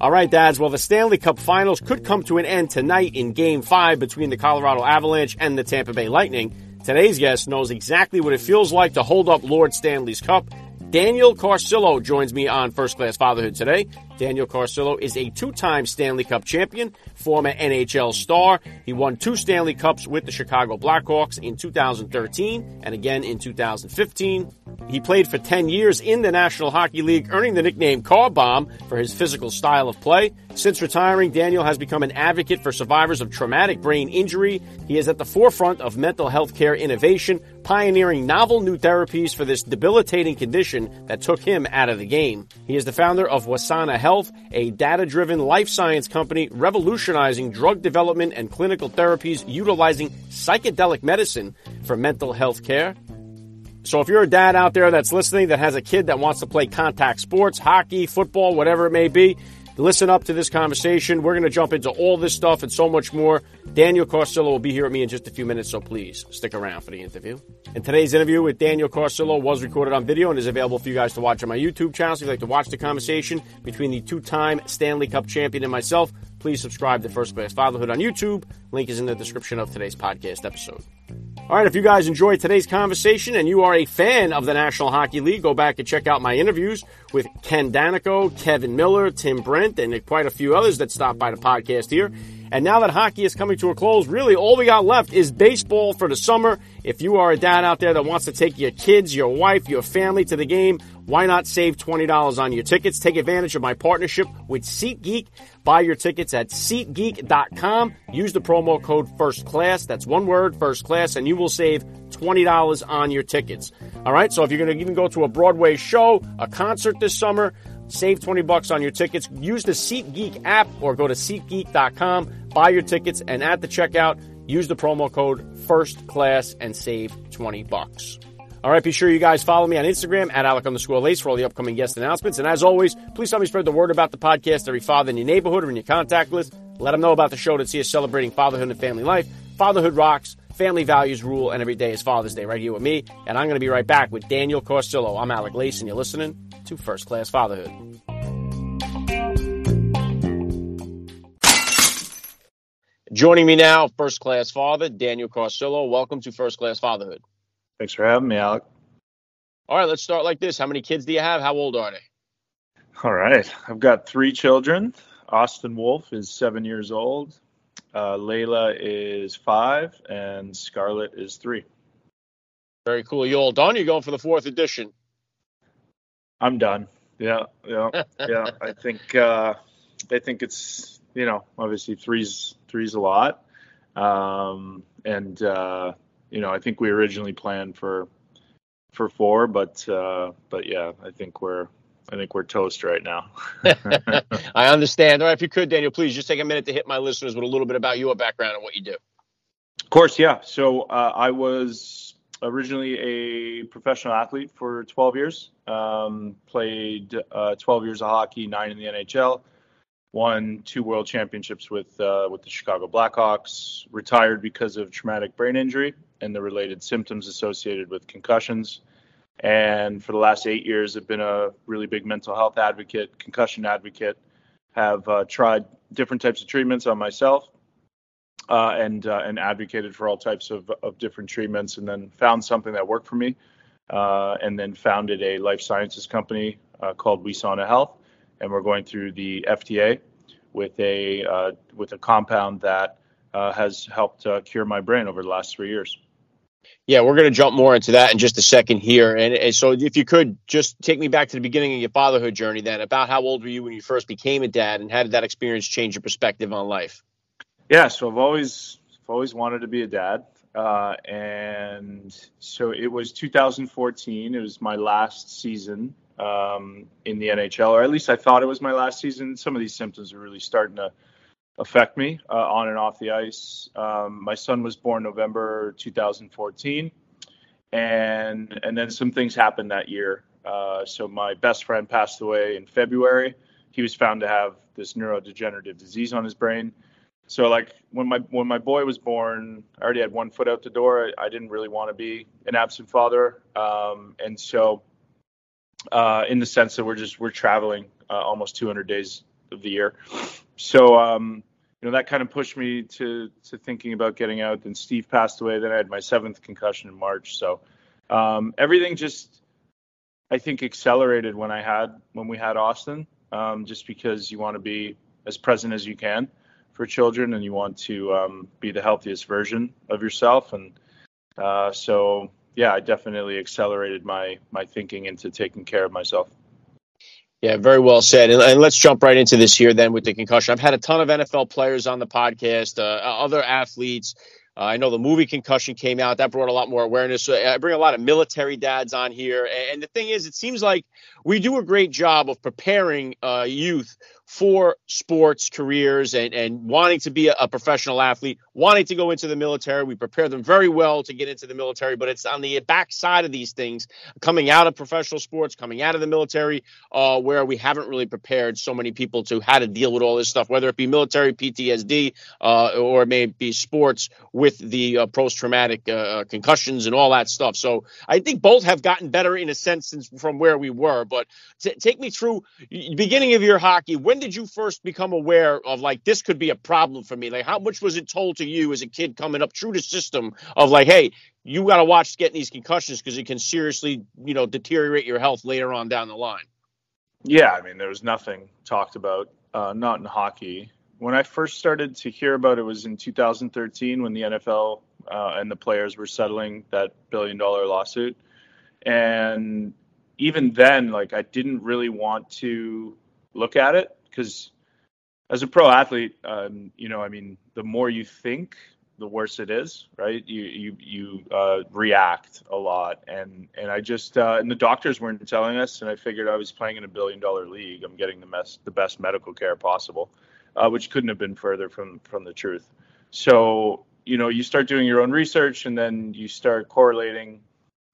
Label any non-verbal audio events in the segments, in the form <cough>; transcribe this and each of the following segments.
All right, dads. Well, the Stanley Cup finals could come to an end tonight in game five between the Colorado Avalanche and the Tampa Bay Lightning. Today's guest knows exactly what it feels like to hold up Lord Stanley's Cup. Daniel Carcillo joins me on First Class Fatherhood today. Daniel Carcillo is a two-time Stanley Cup champion, former NHL star. He won two Stanley Cups with the Chicago Blackhawks in 2013 and again in 2015. He played for 10 years in the National Hockey League, earning the nickname Car Bomb for his physical style of play. Since retiring, Daniel has become an advocate for survivors of traumatic brain injury. He is at the forefront of mental health care innovation, pioneering novel new therapies for this debilitating condition that took him out of the game. He is the founder of Wesana Health a data driven life science company revolutionizing drug development and clinical therapies utilizing psychedelic medicine for mental health care. So if you're a dad out there that's listening that has a kid that wants to play contact sports, hockey, football, whatever it may be, listen up to this conversation. We're going to jump into all this stuff and so much more. Daniel Carcillo will be here with me in just a few minutes, so please stick around for the interview. And today's interview with Daniel Carcillo was recorded on video and is available for you guys to watch on my YouTube channel. So if you'd like to watch the conversation between the two-time Stanley Cup champion and myself, please subscribe to First Class Fatherhood on YouTube. Link is in the description of today's podcast episode. All right, if you guys enjoyed today's conversation and you are a fan of the National Hockey League, go back and check out my interviews with Ken Daneyko, Kevin Miller, Tim Brent, and quite a few others that stopped by the podcast here. And now that hockey is coming to a close, really all we got left is baseball for the summer. If you are a dad out there that wants to take your kids, your wife, your family to the game, why not save $20 on your tickets? Take advantage of my partnership with SeatGeek. Buy your tickets at SeatGeek.com. Use the promo code First Class. That's one word, First Class, and you will save $20 on your tickets. All right. So if you're going to even go to a Broadway show, a concert this summer, Save 20 bucks on your tickets. Use the SeatGeek app or go to SeatGeek.com, buy your tickets, and at the checkout, use the promo code First Class and save 20 bucks. All right, be sure you guys follow me on Instagram at Alec on the underscore Lace for all the upcoming guest announcements. And as always, please help me spread the word about the podcast every father in your neighborhood or in your contact list. Let them know about the show that see us celebrating fatherhood and family life. Fatherhood rocks, family values rule, and every day is Father's Day right here with me. And I'm going to be right back with Daniel Carcillo. I'm Alec Lace, and you're listening to First Class Fatherhood. Joining me now, First Class Father, Daniel Carcillo. Welcome to First Class Fatherhood. Thanks for having me, Alec. All right, let's start like this. How many kids do you have? How old are they? All right, I've got three children. Austin Wolf is seven years old. Uh, Layla is five, and Scarlett is three. Very cool. You all done? You're going for the fourth edition? I'm done. Yeah, yeah, yeah. <laughs> I think uh, I think it's you know obviously three's three's a lot, um, and uh, you know, I think we originally planned for for four, but uh, but yeah, I think we're I think we're toast right now. <laughs> I understand. All right, if you could, Daniel, please just take a minute to hit my listeners with a little bit about your background and what you do. Of course, yeah. So uh, I was originally a professional athlete for 12 years. Um, played uh, 12 years of hockey, nine in the NHL won two world championships with uh, with the Chicago Blackhawks, retired because of traumatic brain injury and the related symptoms associated with concussions. And for the last eight years, I've been a really big mental health advocate, concussion advocate. Have uh, tried different types of treatments on myself, uh, and uh, and advocated for all types of, of different treatments, and then found something that worked for me, uh, and then founded a life sciences company uh, called Wesana Health and we're going through the FDA with a uh, with a compound that uh, has helped cure my brain over the last three years. Yeah, we're going to jump more into that in just a second here. And, and, so, if you could just take me back to the beginning of your fatherhood journey, then about how old were you when you first became a dad, and how did that experience change your perspective on life? Yeah, so I've always I've always wanted to be a dad, uh, and so it was 2014. It was my last season um, in the NHL, or at least I thought it was my last season. Some of these symptoms are really starting to affect me uh, on and off the ice. Um, my son was born November 2014, and and then some things happened that year. Uh, so my best friend passed away in February. He was found to have this neurodegenerative disease on his brain. So like when my when my boy was born, I already had one foot out the door. I, I didn't really want to be an absent father, um, and so uh, in the sense that we're just we're traveling uh, almost 200 days of the year. So um, you know that kind of pushed me to to thinking about getting out. Then Steve passed away. Then I had my seventh concussion in March. So um, everything just I think accelerated when I had when we had Austin. Um, just because you want to be as present as you can for children and you want to um, be the healthiest version of yourself and uh, so yeah i definitely accelerated my my thinking into taking care of myself yeah, very well said. And, and, let's jump right into this here then with the concussion. I've had a ton of NFL players on the podcast, uh, other athletes. Uh, I know the movie Concussion came out. That brought a lot more awareness. So I bring a lot of military dads on here. And the thing is, it seems like we do a great job of preparing uh, youth for sports careers and, and wanting to be a, a, professional athlete, wanting to go into the military. We prepare them very well to get into the military, but it's on the backside of these things, coming out of professional sports, coming out of the military, uh, where we haven't really prepared so many people to how to deal with all this stuff, whether it be military PTSD uh, or it may be sports with the uh, post traumatic uh, concussions and all that stuff. So I think both have gotten better in a sense since from where we were. But t- take me through beginning of your hockey. When did you first become aware of like this could be a problem for me? Like how much was it told to you as a kid coming up through the system of like, hey, you got to watch getting these concussions because it can seriously, you know, deteriorate your health later on down the line. Yeah, I mean, there was nothing talked about, uh, not in hockey. When I first started to hear about it was in 2013 when the NFL uh, and the players were settling that billion dollar lawsuit. And even then, like, I didn't really want to look at it because as a pro athlete, um, you know, I mean, the more you think, the worse it is, right? You you you uh, react a lot, and and I just uh, and the doctors weren't telling us, and I figured I was playing in a billion dollar league. I'm getting the best the best medical care possible, uh, which couldn't have been further from from the truth. So you know, you start doing your own research, and then you start correlating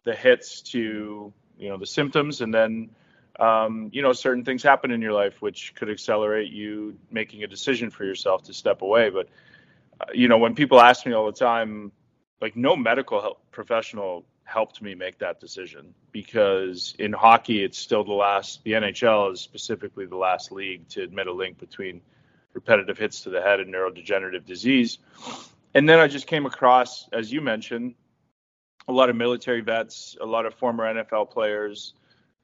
the hits to you know the symptoms, and then um, you know, certain things happen in your life which could accelerate you making a decision for yourself to step away. But, uh, you know, when people ask me all the time, like no medical professional helped me make that decision because in hockey, it's still the last, the NHL is specifically the last league to admit a link between repetitive hits to the head and neurodegenerative disease. And then I just came across, as you mentioned, a lot of military vets, a lot of former NFL players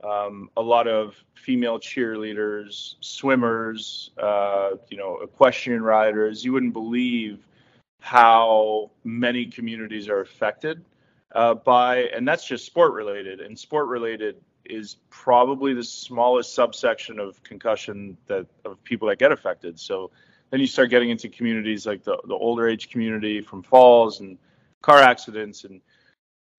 um, a lot of female cheerleaders, swimmers, uh, you know, equestrian riders. You wouldn't believe how many communities are affected uh, by, and that's just sport related. And sport related is probably the smallest subsection of concussion that of people that get affected. So then you start getting into communities like the, the older age community from falls and car accidents and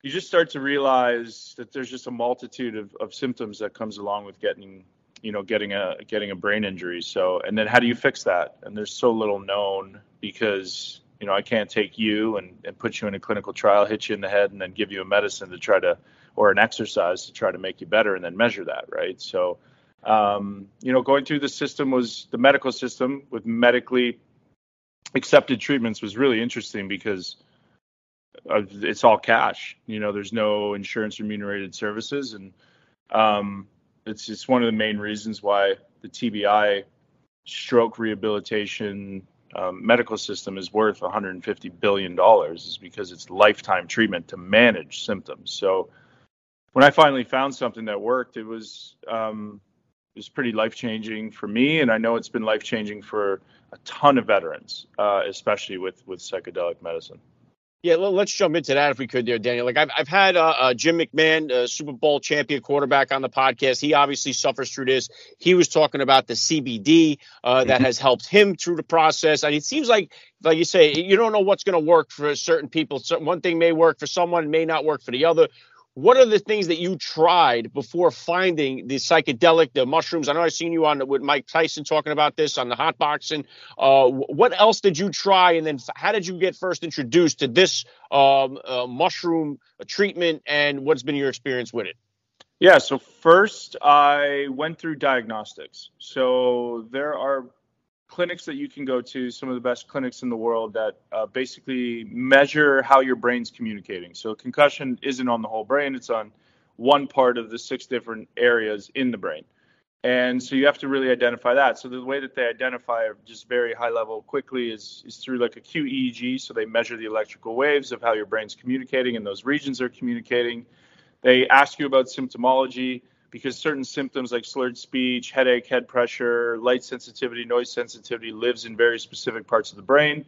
you just start to realize that there's just a multitude of, of symptoms that comes along with getting you know getting a getting a brain injury. So and then how do you fix that? And there's so little known because you know i can't take you and, and put you in a clinical trial hit you in the head and then give you a medicine to try to or an exercise to try to make you better and then measure that right? So um, you know going through the system was the medical system with medically accepted treatments was really interesting because it's all cash. You know, there's no insurance remunerated services, and um, it's it's one of the main reasons why the TBI stroke rehabilitation um, medical system is worth 150 billion dollars, is because it's lifetime treatment to manage symptoms. So when I finally found something that worked, it was um, it was pretty life changing for me, and I know it's been life changing for a ton of veterans, uh, especially with with psychedelic medicine. Yeah, let's jump into that if we could, there, Daniel. Like I've I've had uh, uh, Jim McMahon, uh, Super Bowl champion quarterback, on the podcast. He obviously suffers through this. He was talking about the CBD uh, that mm-hmm. has helped him through the process. And it seems like, like you say, you don't know what's going to work for certain people. So one thing may work for someone, may not work for the other. What are the things that you tried before finding the psychedelic, the mushrooms? I know I've seen you on with Mike Tyson talking about this on the hot boxing. Uh, what else did you try, and then how did you get first introduced to this um, uh, mushroom treatment, and what's been your experience with it? Yeah, so first I went through diagnostics. So there are clinics that you can go to, some of the best clinics in the world that uh, basically measure how your brain's communicating. So concussion isn't on the whole brain, it's on one part of the six different areas in the brain. And so you have to really identify that. So the way that they identify just very high level quickly is, is through like a QEEG. So they measure the electrical waves of how your brain's communicating and those regions are communicating. They ask you about symptomology because certain symptoms like slurred speech, headache, head pressure, light sensitivity, noise sensitivity lives in very specific parts of the brain.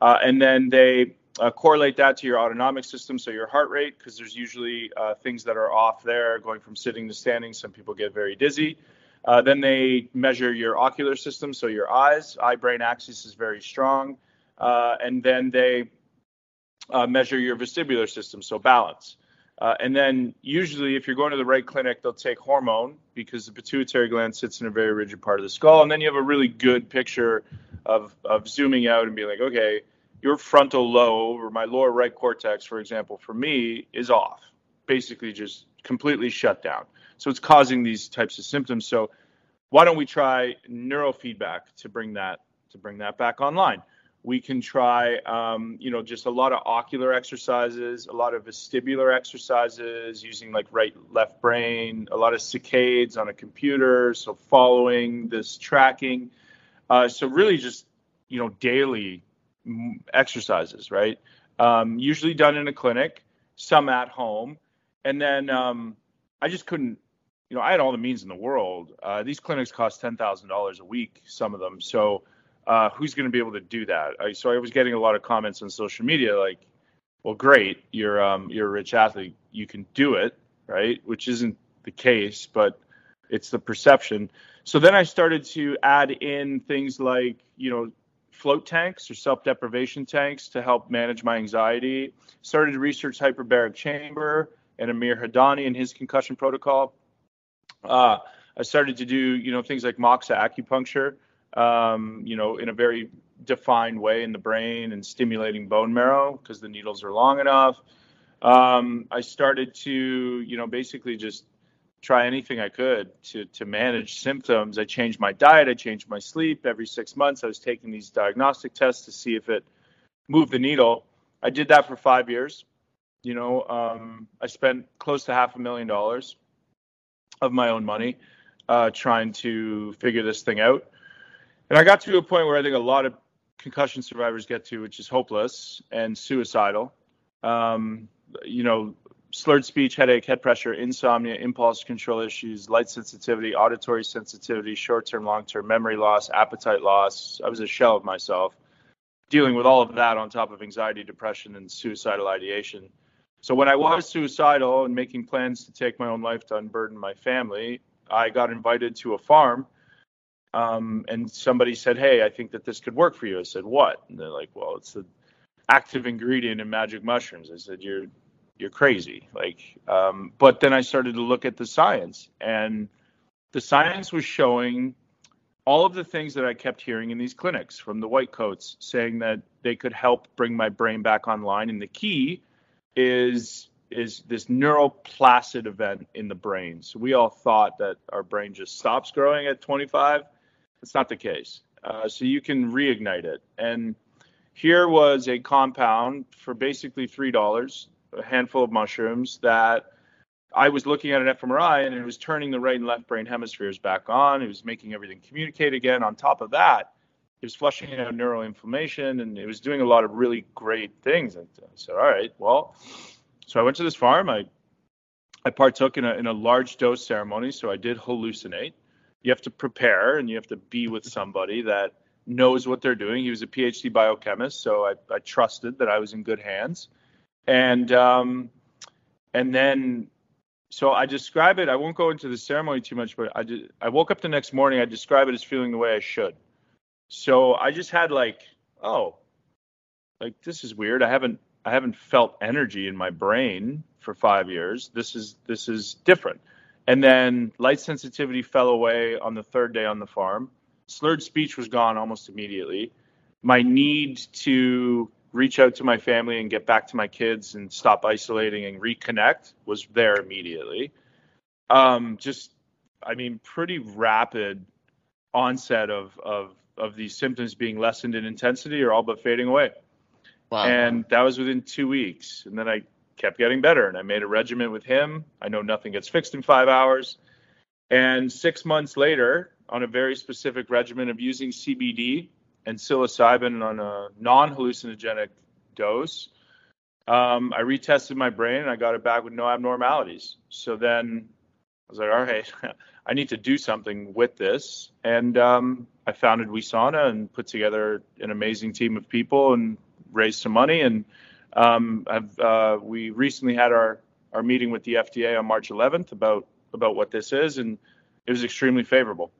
Uh, and then they uh, correlate that to your autonomic system, so your heart rate, because there's usually uh, things that are off there, going from sitting to standing. Some people get very dizzy. Uh, then they measure your ocular system, so your eyes, eye brain axis is very strong. Uh, and then they uh, measure your vestibular system, so balance. Uh, and then usually, if you're going to the right clinic, they'll take hormone because the pituitary gland sits in a very rigid part of the skull. And then you have a really good picture of, of zooming out and being like, okay, your frontal lobe or my lower right cortex, for example, for me is off, basically just completely shut down. So it's causing these types of symptoms. So why don't we try neurofeedback to bring that to bring that back online? We can try, um, you know, just a lot of ocular exercises, a lot of vestibular exercises using like right, left brain, a lot of saccades on a computer. So following this tracking. Uh, so really just, you know, daily exercises, right? Um, usually done in a clinic, some at home. And then um, I just couldn't, you know, I had all the means in the world. Uh, these clinics cost $10,000 a week, some of them. So uh, who's going to be able to do that? I, so I was getting a lot of comments on social media like, well, great, you're um, you're a rich athlete, you can do it, right? Which isn't the case, but it's the perception. So then I started to add in things like, you know, float tanks or self-deprivation tanks to help manage my anxiety. Started to research hyperbaric chamber and Amir Hadanny and his concussion protocol. Uh, I started to do, you know, things like Moxa acupuncture, um, you know, in a very defined way in the brain and stimulating bone marrow because the needles are long enough. Um, I started to, you know, basically just try anything I could to to manage symptoms. I changed my diet, I changed my sleep. Every six months, I was taking these diagnostic tests to see if it moved the needle. I did that for five years. You know, um, I spent close to half a million dollars of my own money uh, trying to figure this thing out. And I got to a point where I think a lot of concussion survivors get to, which is hopeless and suicidal. Um, you know, slurred speech, headache, head pressure, insomnia, impulse control issues, light sensitivity, auditory sensitivity, short term, long term memory loss, appetite loss. I was a shell of myself dealing with all of that on top of anxiety, depression, and suicidal ideation. So when I was suicidal and making plans to take my own life to unburden my family, I got invited to a farm um, and somebody said, "Hey, I think that this could work for you." I said, "What?" And they're like, "Well, it's the active ingredient in magic mushrooms." I said, "You're you're crazy." Like, um, but then I started to look at the science, and the science was showing all of the things that I kept hearing in these clinics from the white coats, saying that they could help bring my brain back online. And the key is is this neuroplastic event in the brain. So we all thought that our brain just stops growing at 25 it's not the case. Uh, so you can reignite it. And here was a compound for basically three dollars, a handful of mushrooms that I was looking at an fMRI and it was turning the right and left brain hemispheres back on. It was making everything communicate again. On top of that, it was flushing out neuroinflammation and it was doing a lot of really great things. And I said, all right, well, so I went to this farm. I I partook in a in a large dose ceremony, so I did hallucinate you have to prepare and you have to be with somebody that knows what they're doing. He was a PhD biochemist, so I, I trusted that I was in good hands. And um, and then so I describe it. I won't go into the ceremony too much, but I I woke up the next morning. I describe it as feeling the way I should. So I just had like, oh, like this is weird. I haven't I haven't felt energy in my brain for five years. This is this is different. And then light sensitivity fell away on the third day on the farm. Slurred speech was gone almost immediately. My need to reach out to my family and get back to my kids and stop isolating and reconnect was there immediately. Um, just, I mean, pretty rapid onset of of of these symptoms being lessened in intensity or all but fading away. Wow. And that was within two weeks. And then I kept getting better and I made a regimen with him. I know nothing gets fixed in five hours. And six months later, on a very specific regimen of using CBD and psilocybin on a non hallucinogenic dose, um, I retested my brain and I got it back with no abnormalities. So then I was like, all right, <laughs> I need to do something with this. And um, I founded Wesana and put together an amazing team of people and raised some money. And um, uh, we recently had our, our meeting with the FDA on March 11th about about what this is, and it was extremely favorable.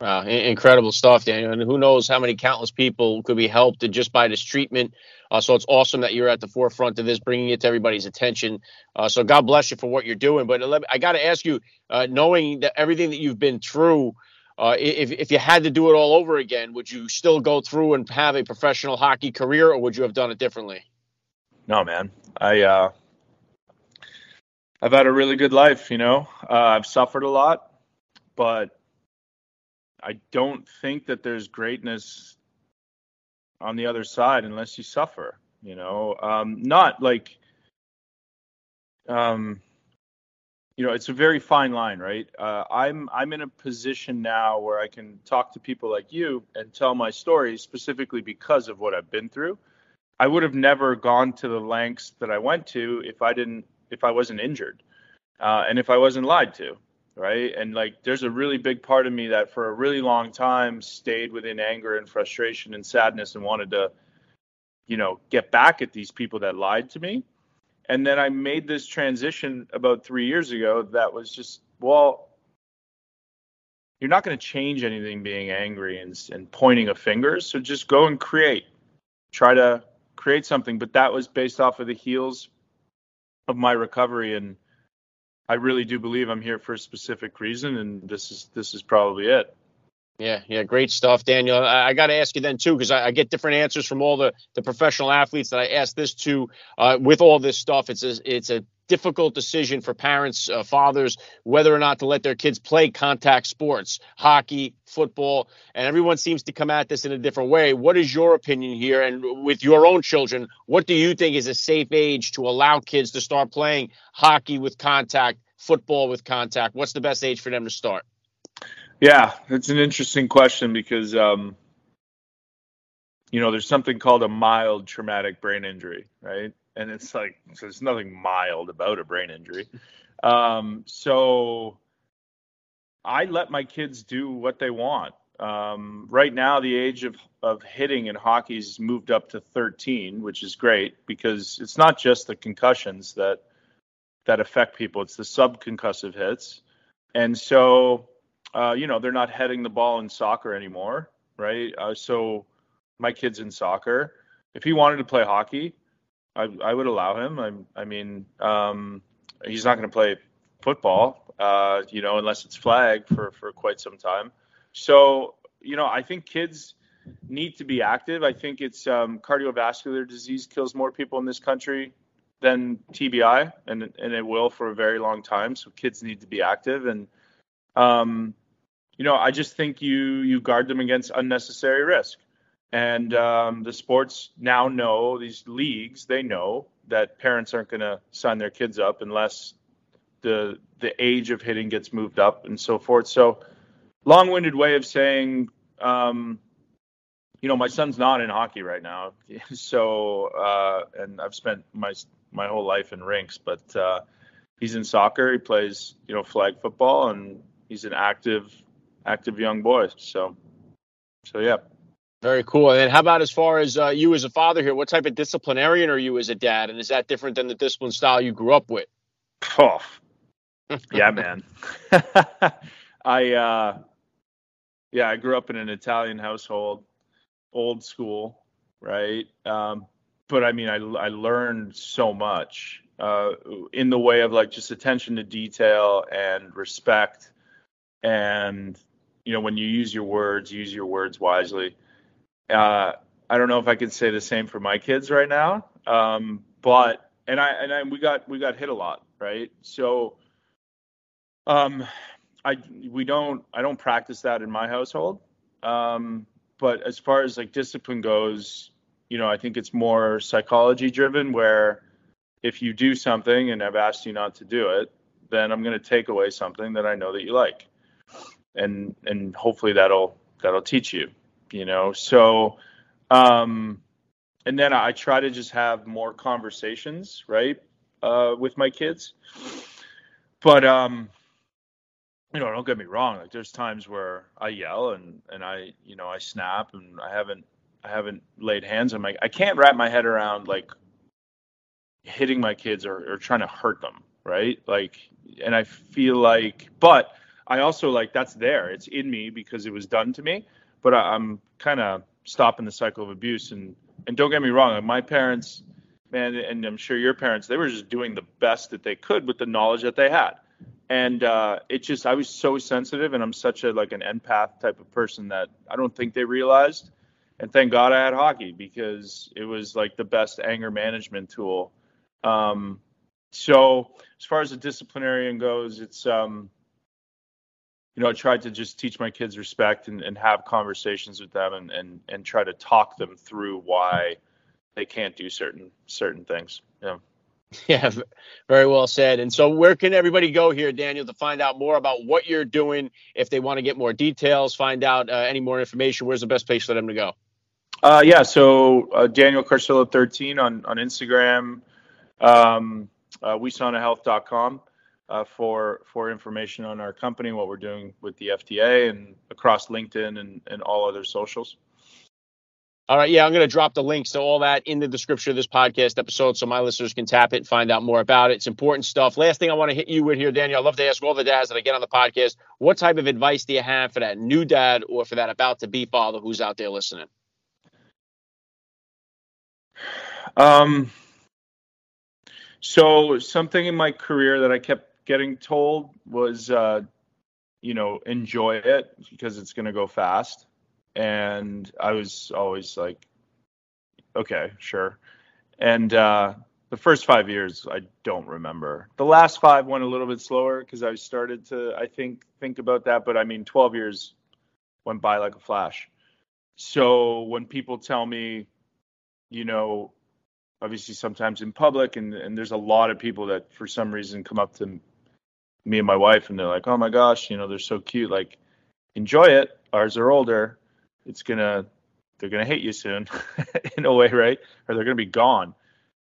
Wow, incredible stuff, Daniel. And who knows how many countless people could be helped just by this treatment. Uh, so it's awesome that you're at the forefront of this, bringing it to everybody's attention. Uh, so God bless you for what you're doing. But I got to ask you, uh, knowing that everything that you've been through, uh, if if you had to do it all over again, would you still go through and have a professional hockey career, or would you have done it differently? No, man. I uh, I've had a really good life. You know, uh, I've suffered a lot, but I don't think that there's greatness on the other side unless you suffer. You know, um, not like um, you know, it's a very fine line, right? Uh, I'm I'm in a position now where I can talk to people like you and tell my story specifically because of what I've been through. I would have never gone to the lengths that I went to if I didn't if I wasn't injured, uh, and if I wasn't lied to, right? And like, there's a really big part of me that for a really long time stayed within anger and frustration and sadness and wanted to, you know, get back at these people that lied to me and then I made this transition about three years ago that was just, well, you're not going to change anything being angry and, and pointing a finger. So just go and create. Try to create something. But that was based off of the heels of my recovery. And I really do believe I'm here for a specific reason. And this is this is probably it. Yeah, yeah, great stuff, Daniel. I, I got to ask you then too, because I, I, get different answers from all the the professional athletes that I ask this to. Uh, with all this stuff, it's a it's a difficult decision for parents, uh, fathers, whether or not to let their kids play contact sports, hockey, football, and everyone seems to come at this in a different way. What is your opinion here? And with your own children, what do you think is a safe age to allow kids to start playing hockey with contact, football with contact? What's the best age for them to start? Yeah, it's an interesting question because, um, you know, there's something called a mild traumatic brain injury, right? And it's like, so there's nothing mild about a brain injury. Um, so I let my kids do what they want. Um, right now, the age of, of hitting in hockey's moved up to 13, which is great because it's not just the concussions that that affect people; it's the subconcussive hits. And so uh, you know, they're not heading the ball in soccer anymore, right? Uh, so my kid's in soccer. If he wanted to play hockey, I, I would allow him. I, I mean, um, he's not going to play football, uh, you know, unless it's flag for, for quite some time. So, you know, I think kids need to be active. I think it's um, cardiovascular disease kills more people in this country than TBI, and and it will for a very long time. So kids need to be active, and um, you know, I just think you you guard them against unnecessary risk. And um, the sports now know these leagues. They know that parents aren't going to sign their kids up unless the the age of hitting gets moved up and so forth. So, long-winded way of saying, um, you know, my son's not in hockey right now. <laughs> So, uh, and I've spent my my whole life in rinks, but uh, he's in soccer. He plays, you know, flag football, and he's an active active young boy. So, so yeah. Very cool. And how about as far as uh, you as a father here? What type of disciplinarian are you as a dad? And is that different than the discipline style you grew up with? Oh, <laughs> yeah, man. <laughs> I, uh, yeah, I grew up in an Italian household, old school, right? Um, but I mean, I I learned so much uh, in the way of like just attention to detail and respect, and you know when you use your words, use your words wisely. Uh, I don't know if I could say the same for my kids right now, um, but and I and I, we got we got hit a lot, right? So, um, I we don't I don't practice that in my household. Um, but as far as like discipline goes, you know, I think it's more psychology driven where if you do something and I've asked you not to do it, then I'm going to take away something that I know that you like. And and hopefully that'll that'll teach you, you know. So um and then I try to just have more conversations, right? Uh with my kids. But um you know, don't get me wrong. Like there's times where I yell and and I, you know, I snap and I haven't I haven't laid hands on my. I can't wrap my head around like hitting my kids or, or trying to hurt them, right? Like, and I feel like, but I also like that's there. It's in me because it was done to me. But I, I'm kind of stopping the cycle of abuse. And and don't get me wrong, my parents, man, and I'm sure your parents, they were just doing the best that they could with the knowledge that they had and uh, it just I was so sensitive, and I'm such a like an empath type of person that I don't think they realized. And thank God I had hockey because it was like the best anger management tool. Um, so as far as the disciplinarian goes, it's um, you know I tried to just teach my kids respect and, and have conversations with them and, and and try to talk them through why they can't do certain certain things. Yeah. <laughs> Yeah, very well said. And so, where can everybody go here, Daniel, to find out more about what you're doing? If they want to get more details, find out uh, any more information, where's the best place for them to go? Uh, yeah, so uh, Daniel Carcillo 13 on on Instagram, um, uh, uh, for for information on our company, what we're doing with the FDA, and across LinkedIn and and all other socials. All right. Yeah, I'm going to drop the links to all that in the description of this podcast episode so my listeners can tap it and find out more about it. It's important stuff. Last thing I want to hit you with here, Daniel, I love to ask all the dads that I get on the podcast what type of advice do you have for that new dad or for that about to be father who's out there listening? Um, so, something in my career that I kept getting told was, uh, you know, enjoy it because it's going to go fast and I was always like, okay, sure. And uh, the first five years, I don't remember. The last five went a little bit slower because I started to, I think, think about that. But I mean, 12 years went by like a flash. So when people tell me, you know, obviously sometimes in public, and, and there's a lot of people that for some reason come up to me and my wife and they're like, oh my gosh, you know, they're so cute. Like, enjoy it. Ours are older it's gonna they're gonna hate you soon <laughs> in a way, right? Or they're gonna be gone,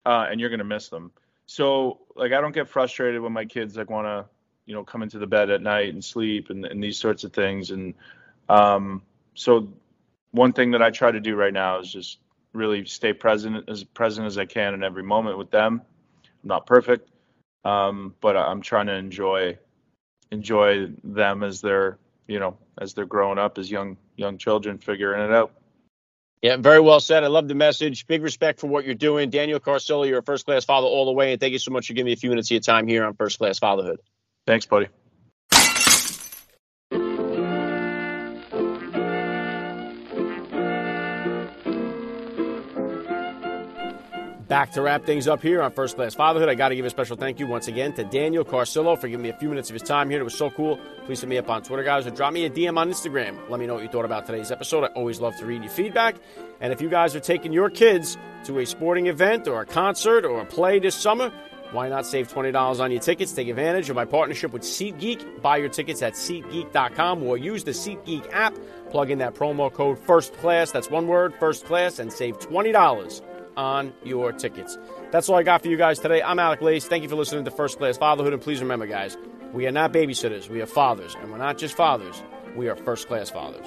uh, and you're gonna miss them. So like I don't get frustrated when my kids like want to you know come into the bed at night and sleep and, and these sorts of things. And um, so one thing that I try to do right now is just really stay present as present as I can in every moment with them. I'm not perfect, um, but I'm trying to enjoy enjoy them as they're you know as they're growing up as young young children figuring it out. Yeah, very well said. I love the message. Big respect for what you're doing. Daniel Carcillo, you're a first class father all the way. And thank you so much for giving me a few minutes of your time here on First Class Fatherhood. Thanks, buddy. Back to wrap things up here on First Class Fatherhood. I got to give a special thank you once again to Daniel Carcillo for giving me a few minutes of his time here. It was so cool. Please hit me up on Twitter, guys, or drop me a DM on Instagram. Let me know what you thought about today's episode. I always love to read your feedback. And if you guys are taking your kids to a sporting event or a concert or a play this summer, why not save $20 on your tickets? Take advantage of my partnership with SeatGeek. Buy your tickets at SeatGeek.com or use the SeatGeek app. Plug in that promo code FIRST CLASS, that's one word, FIRST CLASS, and save $20 on your tickets. That's all I got for you guys today. I'm Alec Lace. Thank you for listening to First Class Fatherhood. And please remember, guys, we are not babysitters, we are fathers. And we're not just fathers, we are first class fathers.